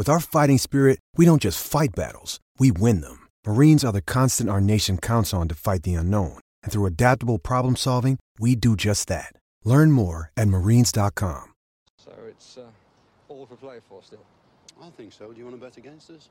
With our fighting spirit, we don't just fight battles, we win them. Marines are the constant our nation counts on to fight the unknown. And through adaptable problem solving, we do just that. Learn more at marines.com. So it's uh, all for play for still. I think so. Do you want to bet against us?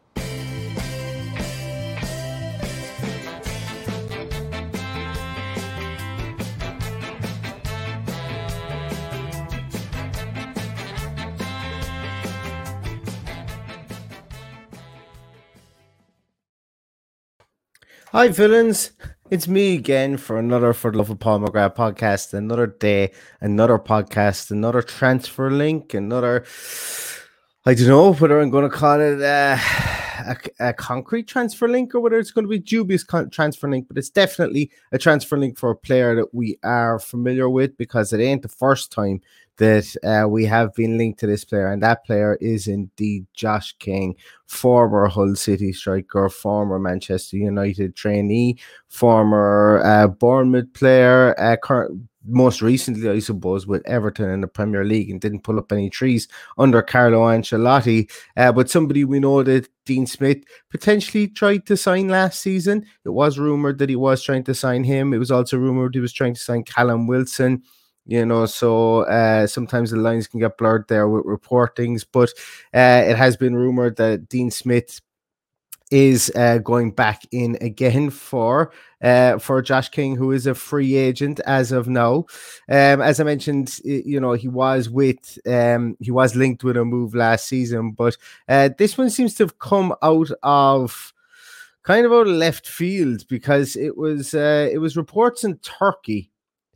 Hi, villains. It's me again for another For the Love of McGrath podcast. Another day, another podcast, another transfer link, another. I don't know whether I'm going to call it uh, a, a, concrete transfer link or whether it's going to be dubious con- transfer link, but it's definitely a transfer link for a player that we are familiar with because it ain't the first time that uh, we have been linked to this player, and that player is indeed Josh King, former Hull City striker, former Manchester United trainee, former uh, Bournemouth player, uh, current, most recently, I suppose, with Everton in the Premier League and didn't pull up any trees under Carlo Ancelotti. Uh, but somebody we know that Dean Smith potentially tried to sign last season. It was rumored that he was trying to sign him. It was also rumored he was trying to sign Callum Wilson you know so uh, sometimes the lines can get blurred there with reportings but uh, it has been rumored that dean smith is uh, going back in again for uh, for Josh King, who is a free agent as of now. Um, as I mentioned, you know he was with um, he was linked with a move last season, but uh, this one seems to have come out of kind of out of left field because it was uh, it was reports in Turkey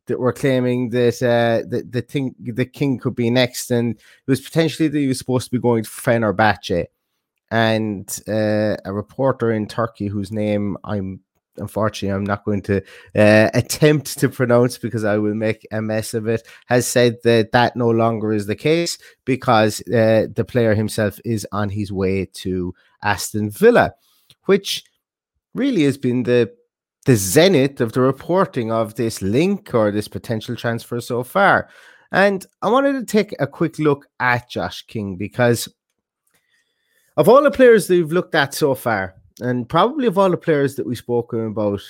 that were claiming that uh, the the thing the king could be next, and it was potentially that he was supposed to be going to Fenerbahce, and uh, a reporter in Turkey whose name I'm unfortunately I'm not going to uh, attempt to pronounce because I will make a mess of it, has said that that no longer is the case because uh, the player himself is on his way to Aston Villa, which really has been the the zenith of the reporting of this link or this potential transfer so far. And I wanted to take a quick look at Josh King because of all the players that we've looked at so far, and probably of all the players that we've spoken about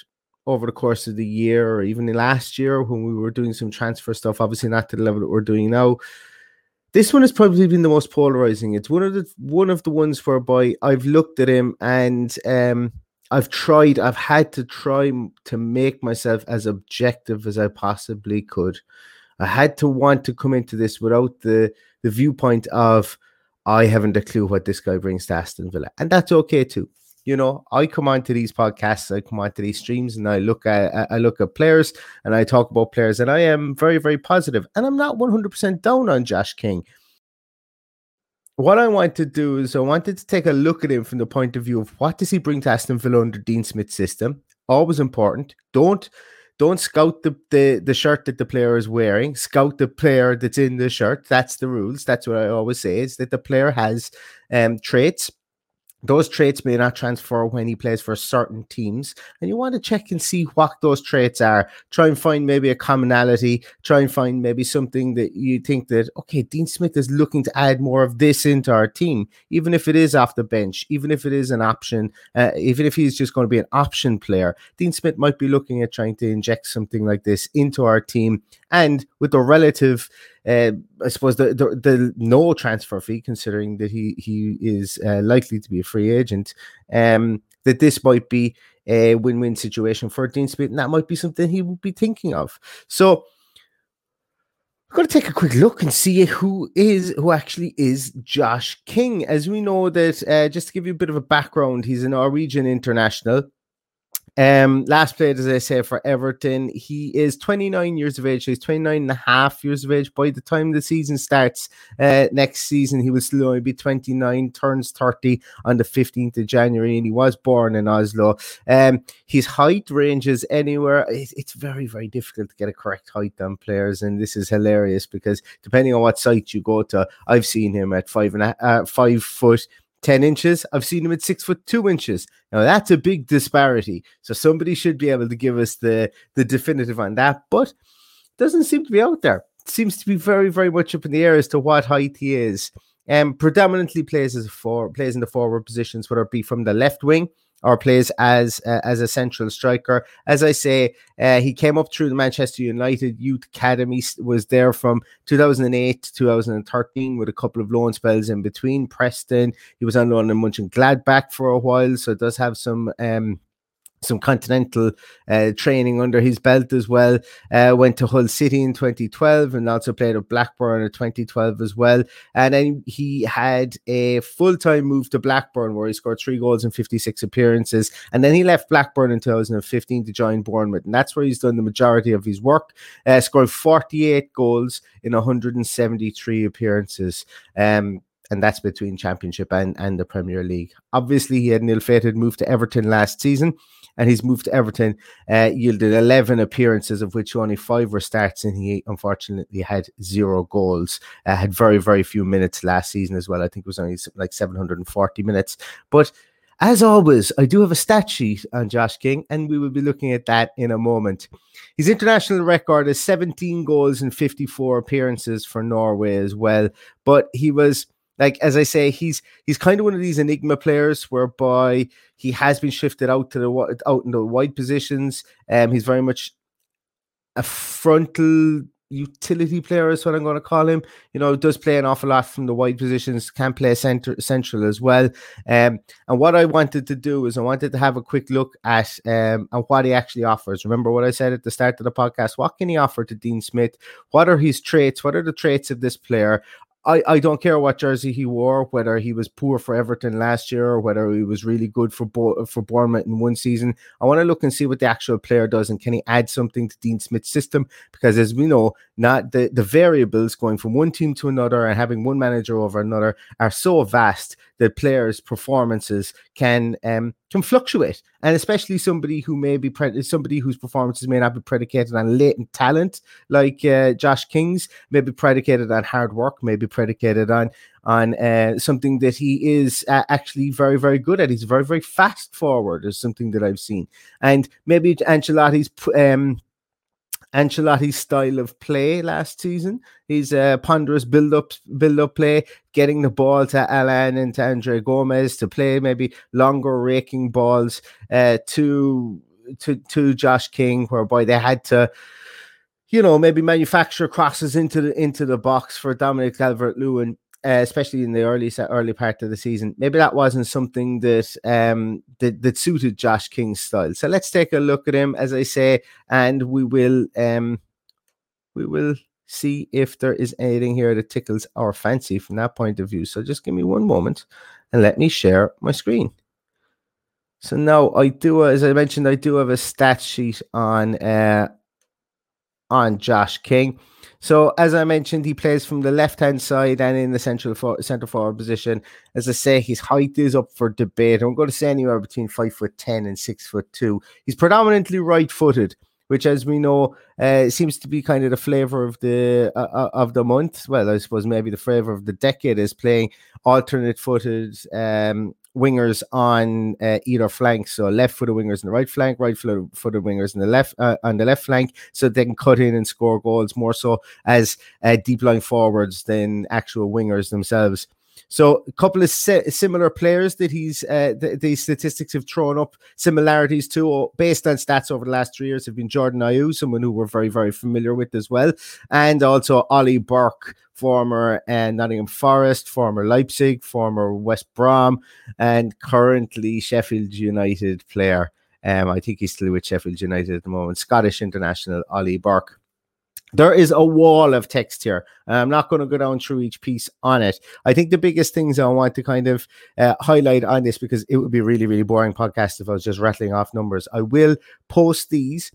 over the course of the year or even the last year when we were doing some transfer stuff, obviously not to the level that we're doing now. This one has probably been the most polarizing. It's one of the one of the ones whereby I've looked at him and um, I've tried, I've had to try to make myself as objective as I possibly could. I had to want to come into this without the the viewpoint of I haven't a clue what this guy brings to Aston Villa, and that's okay too. You know, I come onto these podcasts, I come onto these streams, and I look at I look at players and I talk about players, and I am very very positive, and I'm not 100 percent down on Josh King what I want to do is I wanted to take a look at him from the point of view of what does he bring to Aston Villa under Dean Smith's system. Always important. Don't don't scout the, the the shirt that the player is wearing. Scout the player that's in the shirt. That's the rules. That's what I always say is that the player has um traits those traits may not transfer when he plays for certain teams and you want to check and see what those traits are. Try and find maybe a commonality try and find maybe something that you think that okay dean smith is looking to add more of this into our team even if it is off the bench even if it is an option uh, even if he's just going to be an option player. Dean smith might be looking at trying to inject something like this into our team and with the relative uh, I suppose the, the, the no transfer fee, considering that he he is uh, likely to be a free agent, um, that this might be a win-win situation for Dean Smith, and that might be something he would be thinking of. So we're going to take a quick look and see who is who actually is Josh King. As we know that, uh, just to give you a bit of a background, he's a Norwegian international. Um, last played, as I say, for Everton. He is 29 years of age. So he's 29 and a half years of age. By the time the season starts uh, next season, he will still only be 29, turns 30 on the 15th of January, and he was born in Oslo. Um, his height ranges anywhere. it's very, very difficult to get a correct height on players, and this is hilarious because depending on what site you go to, I've seen him at five and a, uh, five foot 10 inches. I've seen him at six foot two inches. Now that's a big disparity. So somebody should be able to give us the, the definitive on that, but doesn't seem to be out there. It seems to be very, very much up in the air as to what height he is. And um, predominantly plays as a four, plays in the forward positions, whether it be from the left wing or plays as uh, as a central striker. As I say, uh, he came up through the Manchester United Youth Academy, was there from 2008 to 2013 with a couple of loan spells in between. Preston, he was on loan in Mönchengladbach for a while, so does have some um, some continental uh, training under his belt as well. Uh, went to Hull City in 2012 and also played at Blackburn in 2012 as well. And then he had a full time move to Blackburn where he scored three goals in 56 appearances. And then he left Blackburn in 2015 to join Bournemouth. And that's where he's done the majority of his work, uh, scored 48 goals in 173 appearances. Um, and that's between Championship and, and the Premier League. Obviously, he had an ill-fated move to Everton last season, and his move to Everton uh, yielded 11 appearances, of which only five were starts, and he unfortunately had zero goals. Uh, had very, very few minutes last season as well. I think it was only like 740 minutes. But as always, I do have a stat sheet on Josh King, and we will be looking at that in a moment. His international record is 17 goals and 54 appearances for Norway as well, but he was like as I say, he's he's kind of one of these enigma players whereby he has been shifted out to the out in the wide positions. Um, he's very much a frontal utility player is what I'm going to call him. You know, does play an awful lot from the wide positions, can play center central as well. Um, and what I wanted to do is I wanted to have a quick look at um and what he actually offers. Remember what I said at the start of the podcast? What can he offer to Dean Smith? What are his traits? What are the traits of this player? I, I don't care what jersey he wore, whether he was poor for Everton last year or whether he was really good for Bo- for Bournemouth in one season. I want to look and see what the actual player does and can he add something to Dean Smith's system? Because as we know, not the, the variables going from one team to another and having one manager over another are so vast that players' performances can um, can fluctuate, and especially somebody who may be pre- somebody whose performances may not be predicated on latent talent, like uh, Josh King's, may be predicated on hard work, may be predicated on on uh, something that he is uh, actually very very good at. He's very very fast forward, is something that I've seen, and maybe Ancelotti's. Um, Ancelotti's style of play last season. He's a ponderous build up build up play, getting the ball to Allan and to Andre Gomes to play maybe longer raking balls uh, to to to Josh King, whereby they had to you know, maybe manufacture crosses into the into the box for Dominic Calvert Lewin uh, especially in the early early part of the season. Maybe that wasn't something that um that, that suited Josh King's style. So let's take a look at him, as I say, and we will um we will see if there is anything here that tickles our fancy from that point of view. So just give me one moment and let me share my screen. So now I do, as I mentioned, I do have a stat sheet on uh, on Josh King. So as I mentioned, he plays from the left hand side and in the central for, center forward position. As I say, his height is up for debate. I'm going to say anywhere between five foot ten and six foot two. He's predominantly right footed which, as we know, uh, seems to be kind of the flavor of the uh, uh, of the month. Well, I suppose maybe the flavor of the decade is playing alternate footed um, wingers on uh, either flank, so left-footed wingers in the right flank, right-footed wingers in the left uh, on the left flank, so they can cut in and score goals more so as uh, deep line forwards than actual wingers themselves. So a couple of si- similar players that he's uh, th- these statistics have thrown up similarities to, based on stats over the last three years, have been Jordan Ayew, someone who we're very very familiar with as well, and also Ollie Burke, former uh, Nottingham Forest, former Leipzig, former West Brom, and currently Sheffield United player. Um, I think he's still with Sheffield United at the moment. Scottish international Ollie Burke there is a wall of text here. I'm not going to go down through each piece on it. I think the biggest things I want to kind of uh, highlight on this because it would be really, really boring podcast if I was just rattling off numbers. I will post these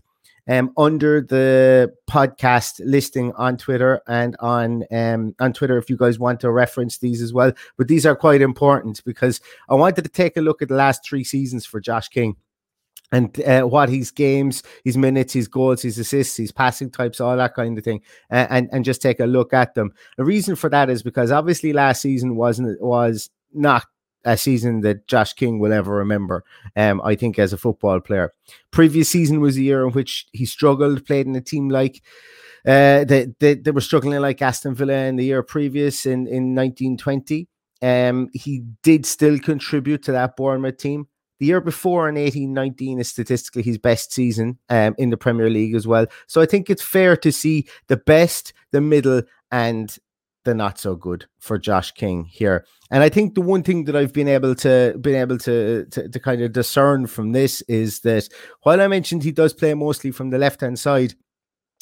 um, under the podcast listing on Twitter and on um, on Twitter if you guys want to reference these as well. But these are quite important because I wanted to take a look at the last three seasons for Josh King and uh, what his games, his minutes, his goals, his assists, his passing types, all that kind of thing, uh, and and just take a look at them. The reason for that is because obviously last season wasn't was not a season that Josh King will ever remember. Um, I think as a football player, previous season was a year in which he struggled, played in a team like. Uh, they, they, they were struggling like Aston Villa in the year previous in, in 1920. Um, he did still contribute to that Bournemouth team. The year before in eighteen nineteen is statistically his best season um, in the Premier League as well. So I think it's fair to see the best, the middle, and the not so good for Josh King here. And I think the one thing that I've been able to been able to, to, to kind of discern from this is that while I mentioned he does play mostly from the left hand side,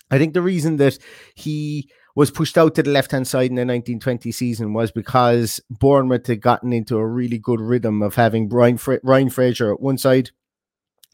I think the reason that he was pushed out to the left hand side in the 1920 season was because Bournemouth had gotten into a really good rhythm of having Brian Fra- Ryan Fraser at one side.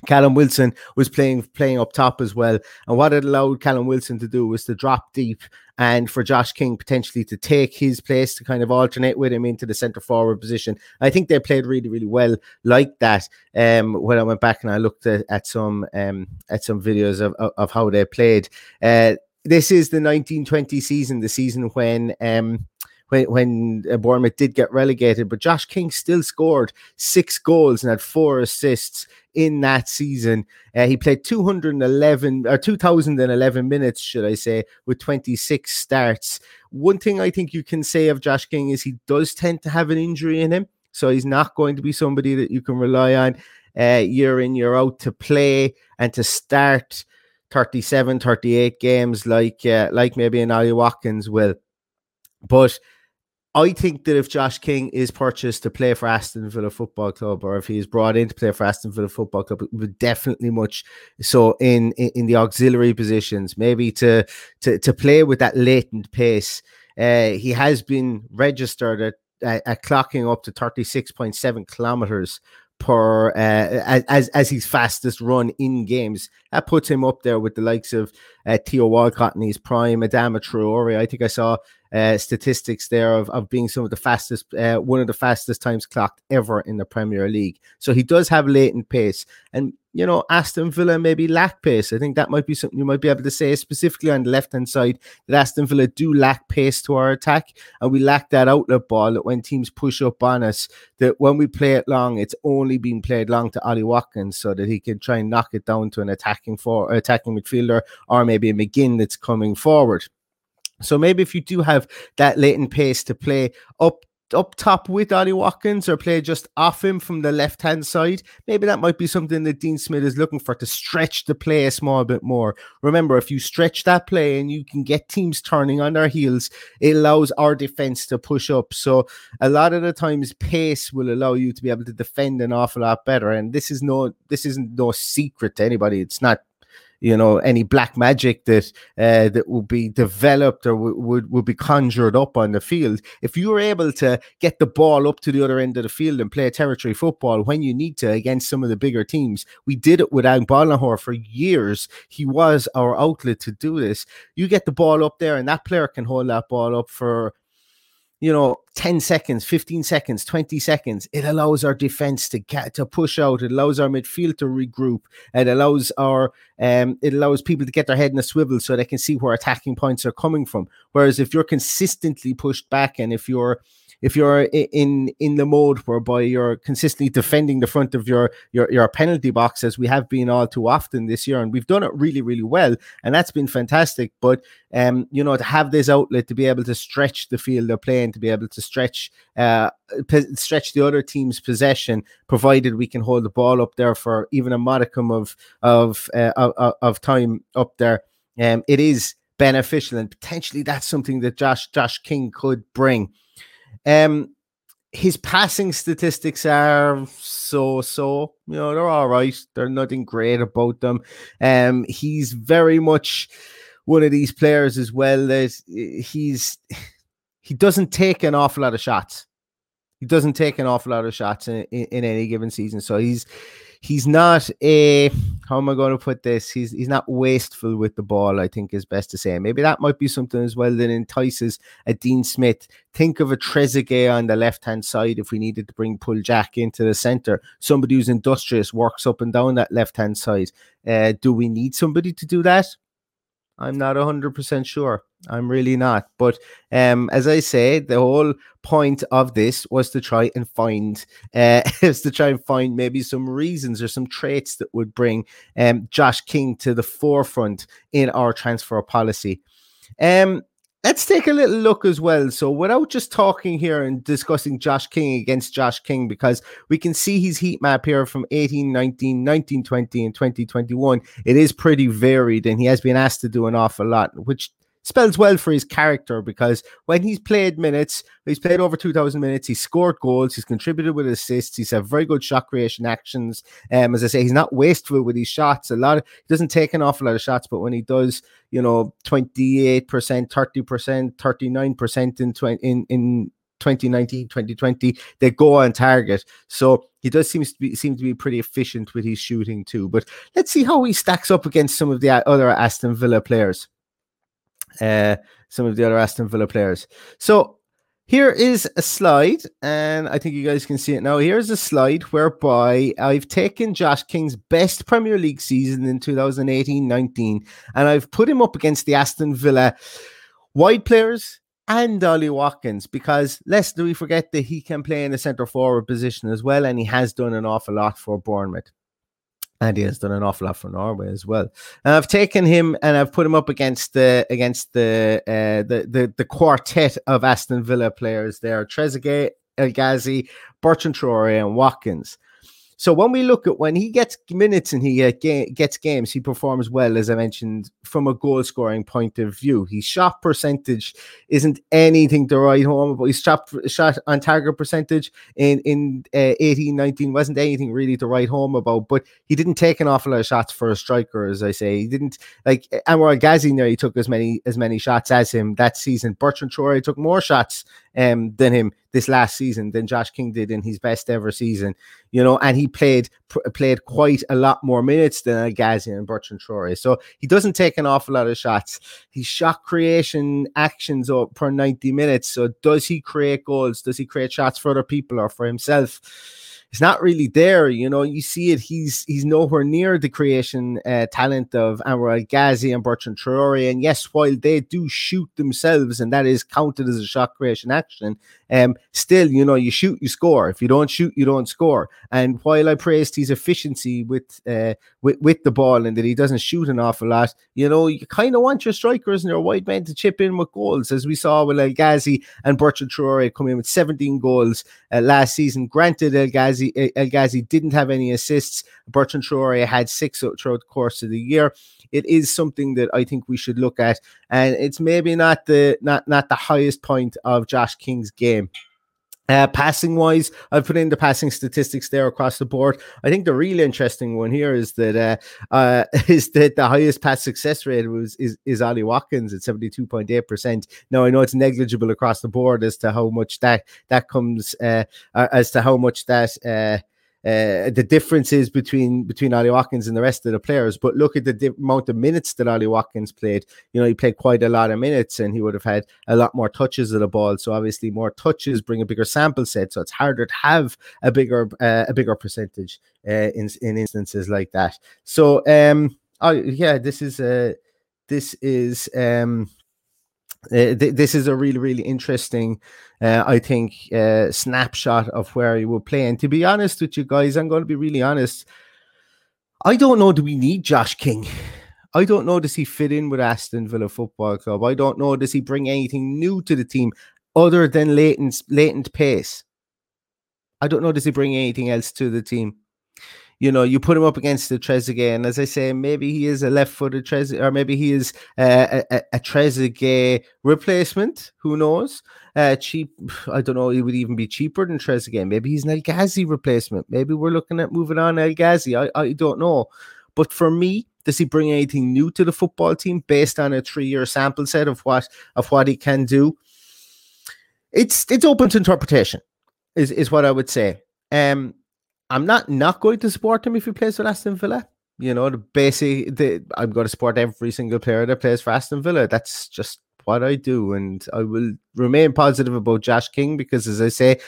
Callum Wilson was playing playing up top as well, and what it allowed Callum Wilson to do was to drop deep, and for Josh King potentially to take his place to kind of alternate with him into the centre forward position. I think they played really really well like that. Um, when I went back and I looked at, at some um at some videos of, of, of how they played, uh, this is the 1920 season, the season when um when when uh, Bournemouth did get relegated, but Josh King still scored six goals and had four assists in that season. Uh, he played 211 or 2011 minutes, should I say, with 26 starts. One thing I think you can say of Josh King is he does tend to have an injury in him, so he's not going to be somebody that you can rely on uh, year in year out to play and to start 37, 38 games like uh, like maybe an Ollie Watkins will. But I think that if Josh King is purchased to play for Aston Villa Football Club, or if he is brought in to play for Aston Villa Football Club, it would definitely much so in, in, in the auxiliary positions, maybe to to to play with that latent pace. Uh, he has been registered at, at, at clocking up to thirty six point seven kilometers per uh, as as his fastest run in games. That puts him up there with the likes of uh, Theo Walcott in his prime, Adama Traore. I think I saw uh, statistics there of, of being some of the fastest, uh, one of the fastest times clocked ever in the Premier League. So he does have latent pace. And, you know, Aston Villa maybe lack pace. I think that might be something you might be able to say specifically on the left hand side that Aston Villa do lack pace to our attack. And we lack that outlet ball that when teams push up on us, that when we play it long, it's only being played long to Ollie Watkins so that he can try and knock it down to an attacking for attacking midfielder or maybe a McGinn that's coming forward. So maybe if you do have that latent pace to play up up top with Ollie Watkins or play just off him from the left hand side, maybe that might be something that Dean Smith is looking for to stretch the play a small bit more. Remember, if you stretch that play and you can get teams turning on their heels, it allows our defense to push up. So a lot of the times, pace will allow you to be able to defend an awful lot better. And this is no, this isn't no secret to anybody. It's not you know any black magic that uh, that will be developed or w- would would be conjured up on the field. If you were able to get the ball up to the other end of the field and play territory football when you need to against some of the bigger teams, we did it with Agbonlahor for years. He was our outlet to do this. You get the ball up there, and that player can hold that ball up for you know 10 seconds 15 seconds 20 seconds it allows our defense to get to push out. It allows our midfield to regroup. It allows our um it allows people to get their head in a swivel so they can see where attacking points are coming from. Whereas if you're consistently pushed back and if you're if you're in in the mode whereby you're consistently defending the front of your your your penalty box as we have been all too often this year, and we've done it really really well, and that's been fantastic. But um, you know, to have this outlet to be able to stretch the field of playing, to be able to stretch uh stretch the other team's possession, provided we can hold the ball up there for even a modicum of of uh, of, of time up there. Um, it is beneficial, and potentially that's something that Josh Josh King could bring. Um, his passing statistics are so so. You know, they're all right. They're nothing great about them. Um, he's very much one of these players as well that he's he doesn't take an awful lot of shots. He doesn't take an awful lot of shots in, in, in any given season. So he's he's not a how am I going to put this? He's he's not wasteful with the ball, I think is best to say. Maybe that might be something as well that entices a Dean Smith. Think of a Trezeguet on the left hand side if we needed to bring pull Jack into the center. Somebody who's industrious works up and down that left hand side. Uh, do we need somebody to do that? I'm not 100% sure. I'm really not. But um, as I say, the whole point of this was to try and find, uh, is to try and find maybe some reasons or some traits that would bring um, Josh King to the forefront in our transfer policy. Um, Let's take a little look as well. So, without just talking here and discussing Josh King against Josh King, because we can see his heat map here from 18, 19, 19, 20, and 2021, it is pretty varied, and he has been asked to do an awful lot, which spells well for his character because when he's played minutes, he's played over 2,000 minutes, he's scored goals, he's contributed with assists, he's had very good shot creation actions. Um, as I say, he's not wasteful with his shots. A lot of, he doesn't take an awful lot of shots, but when he does, you know, 28%, 30%, 39% in, 20, in, in 2019, 2020, they go on target. So he does seem to be seem to be pretty efficient with his shooting too. But let's see how he stacks up against some of the other Aston Villa players uh, some of the other Aston Villa players. So here is a slide, and I think you guys can see it now. Here's a slide whereby I've taken Josh King's best Premier League season in 2018 19, and I've put him up against the Aston Villa wide players and Ollie Watkins because lest we forget that he can play in the centre forward position as well, and he has done an awful lot for Bournemouth and he has done an awful lot for Norway as well. And I've taken him and I've put him up against the against the uh, the, the the quartet of Aston Villa players there: Trezeguet, El Ghazi, Bertrand Traore, and Watkins. So when we look at when he gets minutes and he uh, ga- gets games, he performs well, as I mentioned, from a goal scoring point of view. His shot percentage isn't anything to write home about. His shot, shot on target percentage in, in uh, 18 19 wasn't anything really to write home about, but he didn't take an awful lot of shots for a striker, as I say. He didn't like Anwar Ghazi he took as many as many shots as him that season. Bertrand Traore took more shots um, than him this last season than Josh King did in his best ever season, you know, and he played pr- played quite a lot more minutes than El Ghazi and Bertrand Traore. So he doesn't take an awful lot of shots. His shot creation actions up per 90 minutes. So does he create goals? Does he create shots for other people or for himself? It's not really there. You know, you see it. He's he's nowhere near the creation uh, talent of Anwar Ghazi and Bertrand Traore. And yes, while they do shoot themselves, and that is counted as a shot creation action, um, still, you know, you shoot, you score. If you don't shoot, you don't score. And while I praised his efficiency with uh, with with the ball and that he doesn't shoot an awful lot, you know, you kind of want your strikers and your wide men to chip in with goals, as we saw with El Ghazi and Bertrand Traore come in with 17 goals uh, last season. Granted, El Ghazi Uh, El Ghazi didn't have any assists. Bertrand Traore had six throughout the course of the year. It is something that I think we should look at, and it's maybe not the not not the highest point of Josh King's game. Uh, passing wise, I've put in the passing statistics there across the board. I think the really interesting one here is that uh, uh, is that the highest pass success rate was is, is Ollie Watkins at seventy two point eight percent. Now I know it's negligible across the board as to how much that that comes uh, uh as to how much that uh, the differences between between Ollie Watkins and the rest of the players. But look at the di- amount of minutes that Ollie Watkins played. You know, he played quite a lot of minutes, and he would have had a lot more touches of the ball. So obviously, more touches bring a bigger sample set. So it's harder to have a bigger uh, a bigger percentage uh, in in instances like that. So um, oh yeah, this is uh this is um Uh, th- this is a really, really interesting, uh, I think, uh, snapshot of where he will play. And to be honest with you guys, I'm going to be really honest. I don't know. Do we need Josh King? I don't know. Does he fit in with Aston Villa Football Club? I don't know. Does he bring anything new to the team other than latent latent pace? I don't know. Does he bring anything else to the team? You know, you put him up against the Trezeguet, and as I say, maybe he is a left-footed Trezeguet, or maybe he is uh, a, a Trezeguet replacement. Who knows? Uh, cheap, I don't know. He would even be cheaper than Trezeguet. Maybe he's an El Ghazi replacement. Maybe we're looking at moving on El Ghazi. I, I don't know. But for me, does he bring anything new to the football team based on a three-year sample set of what of what he can do? It's it's open to interpretation, is is what I would say. Um, I'm not not going to support him if he plays for Aston Villa. You know, the basic the, I'm going to support every single player that plays for Aston Villa. That's just what I do, and I will remain positive about Josh King because, as I say,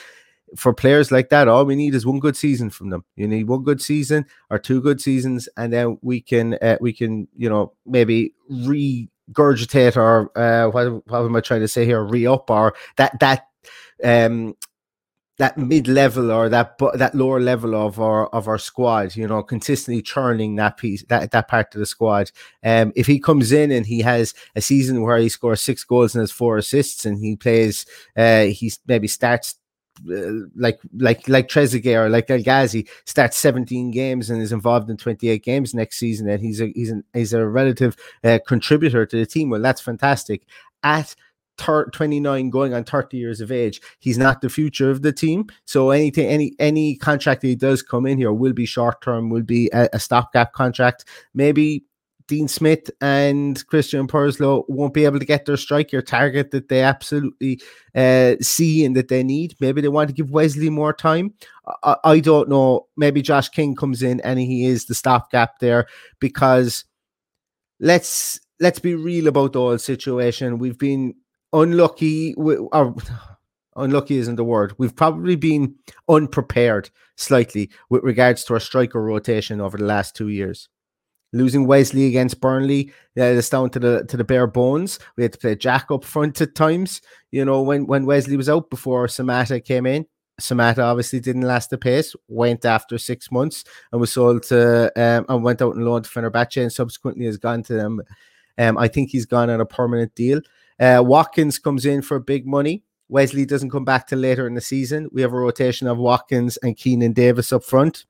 for players like that, all we need is one good season from them. You need one good season or two good seasons, and then we can uh, we can you know maybe regurgitate or uh, what what am I trying to say here? Re up or that that um that mid level or that that lower level of our of our squad, you know, consistently churning that piece that that part of the squad. Um, if he comes in and he has a season where he scores six goals and has four assists, and he plays, uh, he maybe starts uh, like like like Trezeguet or like El Ghazi starts 17 games and is involved in 28 games next season, and he's a he's an he's a relative uh, contributor to the team. Well, that's fantastic. At 29 going on 30 years of age he's not the future of the team so anything any any contract that he does come in here will be short term will be a, a stopgap contract maybe Dean Smith and Christian Purslow won't be able to get their striker target that they absolutely uh, see and that they need. Maybe they want to give Wesley more time. I, I don't know. Maybe Josh King comes in and he is the stopgap there because let's let's be real about the whole situation. We've been unlucky or unlucky isn't the word. We've probably been unprepared slightly with regards to our striker rotation over the last two years. Losing Wesley against Burnley, yeah, it's down to the to the bare bones. We had to play Jack up front at times. You know, when when Wesley was out before Samatta came in. Samatta obviously didn't last the pace, went after six months and was sold to um, and went out and loaned to Fenerbahce and subsequently has gone to them. Um, I think he's gone on a permanent deal. Uh, Watkins comes in for big money. Wesley doesn't come back till later in the season. We have a rotation of Watkins and Keinan Davis up front.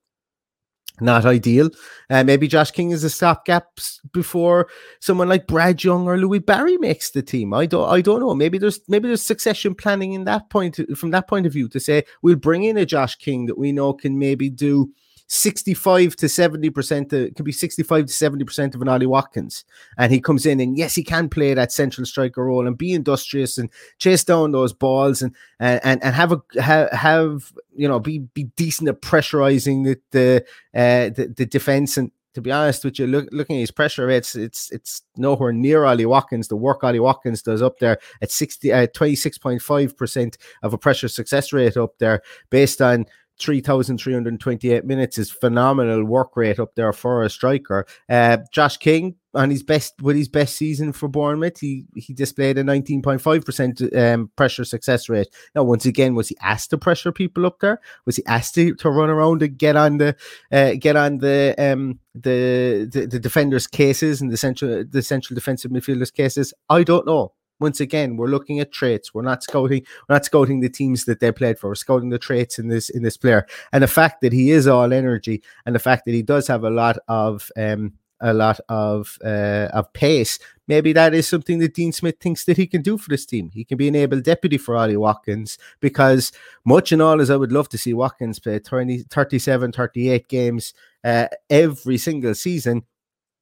Not ideal. Uh, maybe Josh King is a stopgap before someone like Brad Young or Louie Barry makes the team. I don't. I don't know. Maybe there's maybe there's succession planning in that point from that point of view to say we'll bring in a Josh King that we know can maybe do 65 to 70%, it could be 65 to 70% of an Ollie Watkins. And he comes in and yes, he can play that central striker role and be industrious and chase down those balls and and and have a have, have you know be be decent at pressurizing the the uh, the, the defense and to be honest with you, look, looking at his pressure rates, it's it's nowhere near Ollie Watkins. The work Ollie Watkins does up there at 60, uh, 26.5% of a pressure success rate up there based on 3,328 minutes is phenomenal work rate up there for a striker. Uh, Josh King on his best with his best season for Bournemouth, he he displayed a 19.5% um, pressure success rate. Now, once again, was he asked to pressure people up there? Was he asked to, to run around and get on the uh, get on the um the, the the defenders' cases and the central the central defensive midfielders' cases? I don't know once again, we're looking at traits. We're not scouting. We're not scouting the teams that they played for. We're scouting the traits in this in this player, and the fact that he is all energy, and the fact that he does have a lot of um a lot of uh of pace. Maybe that is something that Dean Smith thinks that he can do for this team. He can be an able deputy for Ollie Watkins because much and all as I would love to see Watkins play 20, 37, 38 games uh, every single season.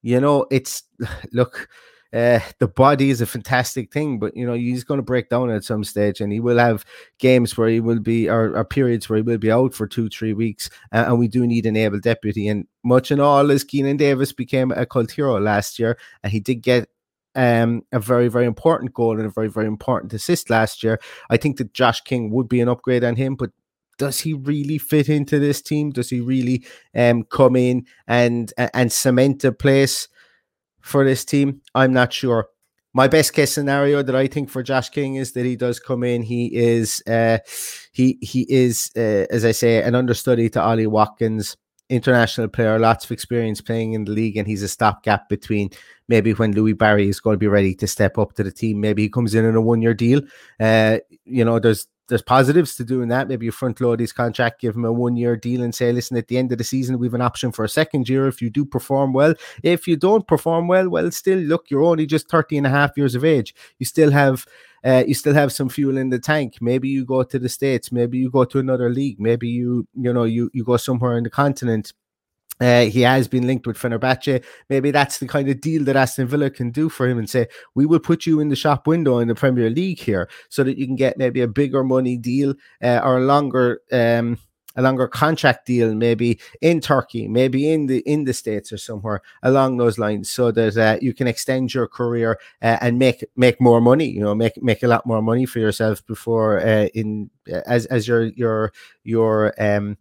You know, it's look uh, the body is a fantastic thing, but you know he's going to break down at some stage, and he will have games where he will be, or, or periods where he will be out for two, three weeks, uh, and we do need an able deputy. And much and all, as Keinan Davis became a cult hero last year, and he did get um, a very, very important goal and a very, very important assist last year. I think that Josh King would be an upgrade on him, but does he really fit into this team? Does he really um, come in and and cement a place? For this team? I'm not sure. my best case scenario that I think for Josh King is that he does come in. He is uh, he he is uh, as I say an understudy to Ollie Watkins, international player, lots of experience playing in the league, and he's a stopgap between maybe when Louie Barry is going to be ready to step up to the team. Maybe he comes in in a one year deal. Uh, you know, there's there's positives to doing that. Maybe you front load his contract, give him a one year deal, and say, listen, at the end of the season, we have an option for a second year if you do perform well. If you don't perform well, well, still, look, you're only just 30 and a half years of age. You still have. Uh, you still have some fuel in the tank. Maybe you go to the states. Maybe you go to another league. Maybe you, you know, you you go somewhere in the continent uh, he has been linked with Fenerbahce. Maybe that's the kind of deal that Aston Villa can do for him and say, we will put you in the shop window in the Premier League here so that you can get maybe a bigger money deal uh, or a longer um, a longer contract deal, maybe in Turkey, maybe in the in the States or somewhere along those lines, so that uh, you can extend your career uh, and make make more money. You know, make make a lot more money for yourself before uh, in as as your your your um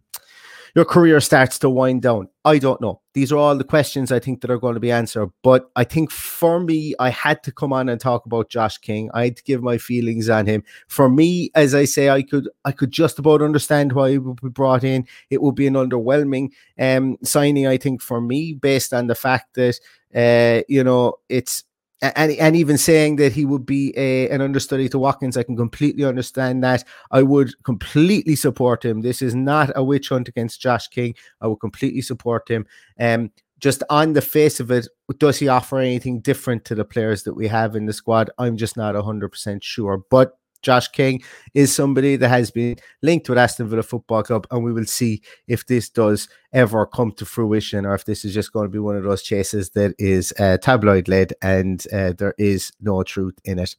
your career starts to wind down? I don't know. These are all the questions I think that are going to be answered. But I think for me, I had to come on and talk about Josh King. I had to give my feelings on him. For me, as I say, I could I could just about understand why he would be brought in. It would be an underwhelming um, signing, I think, for me, based on the fact that uh, you know it's and, and even saying that he would be a, an understudy to Watkins, I can completely understand that. I would completely support him. This is not a witch hunt against Josh King. I would completely support him. Um, just on the face of it, does he offer anything different to the players that we have in the squad? I'm just not 100% sure. But Josh King is somebody that has been linked with Aston Villa Football Club, and we will see if this does ever come to fruition or if this is just going to be one of those chases that is uh, tabloid led and uh, there is no truth in it.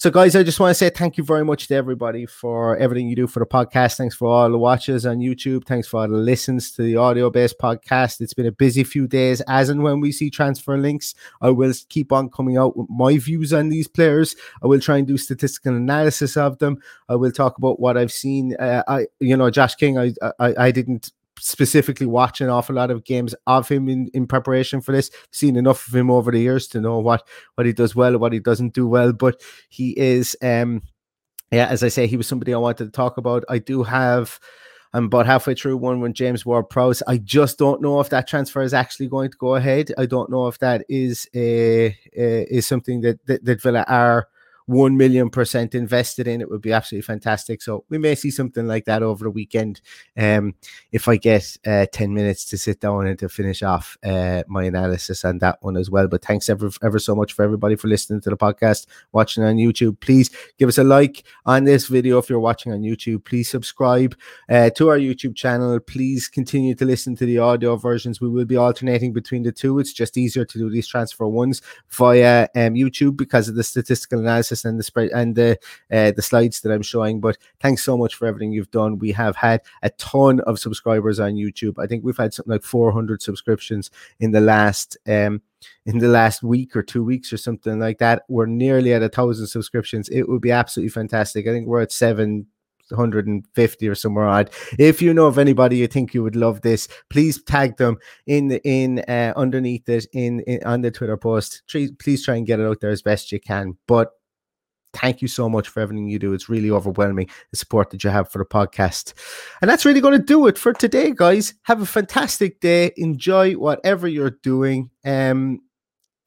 So, guys, I just want to say thank you very much to everybody for everything you do for the podcast. Thanks for all the watches on YouTube. Thanks for all the listens to the audio based podcast. It's been a busy few days. As and when we see transfer links, I will keep on coming out with my views on these players. I will try and do statistical analysis of them. I will talk about what I've seen. Uh, I, you know, Josh King, I, I, I didn't specifically watch an awful lot of games of him in, in preparation for this. Seen enough of him over the years to know what what he does well, what he doesn't do well. But he is, um, yeah, as I say, he was somebody I wanted to talk about. I do have. I'm about halfway through one when James Ward Prowse. I just don't know if that transfer is actually going to go ahead. I don't know if that is a, a is something that, that that Villa are 1 million percent invested in, it would be absolutely fantastic. So we may see something like that over the weekend. Um, if I get uh, 10 minutes to sit down and to finish off uh, my analysis on that one as well. But thanks ever, ever so much for everybody for listening to the podcast, watching on YouTube. Please give us a like on this video if you're watching on YouTube. Please subscribe uh, to our YouTube channel. Please continue to listen to the audio versions. We will be alternating between the two. It's just easier to do these transfer ones via um, YouTube because of the statistical analysis and the spread and the uh, the slides that I'm showing. But thanks so much for everything you've done. We have had a ton of subscribers on YouTube. I think we've had something like 400 subscriptions in the last um in the last week or two weeks or something like that. We're nearly at a thousand subscriptions. It would be absolutely fantastic. I think we're at seven 150 or somewhere odd. If you know of anybody you think you would love this, please tag them in in uh, underneath it in, in on the Twitter post. Please try and get it out there as best you can. But thank you so much for everything you do. It's really overwhelming the support that you have for the podcast. And that's really going to do it for today, guys. Have a fantastic day. Enjoy whatever you're doing. Um,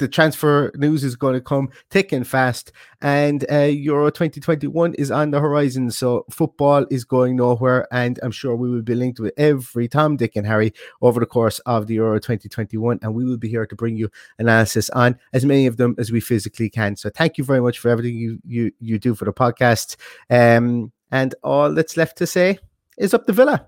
the transfer news is going to come thick and fast, and uh, Euro 2021 is on the horizon. So football is going nowhere, and I'm sure we will be linked with every Tom, Dick, and Harry over the course of the Euro 2021, and we will be here to bring you analysis on as many of them as we physically can. So thank you very much for everything you you you do for the podcast. Um, and all that's left to say is up the Villa.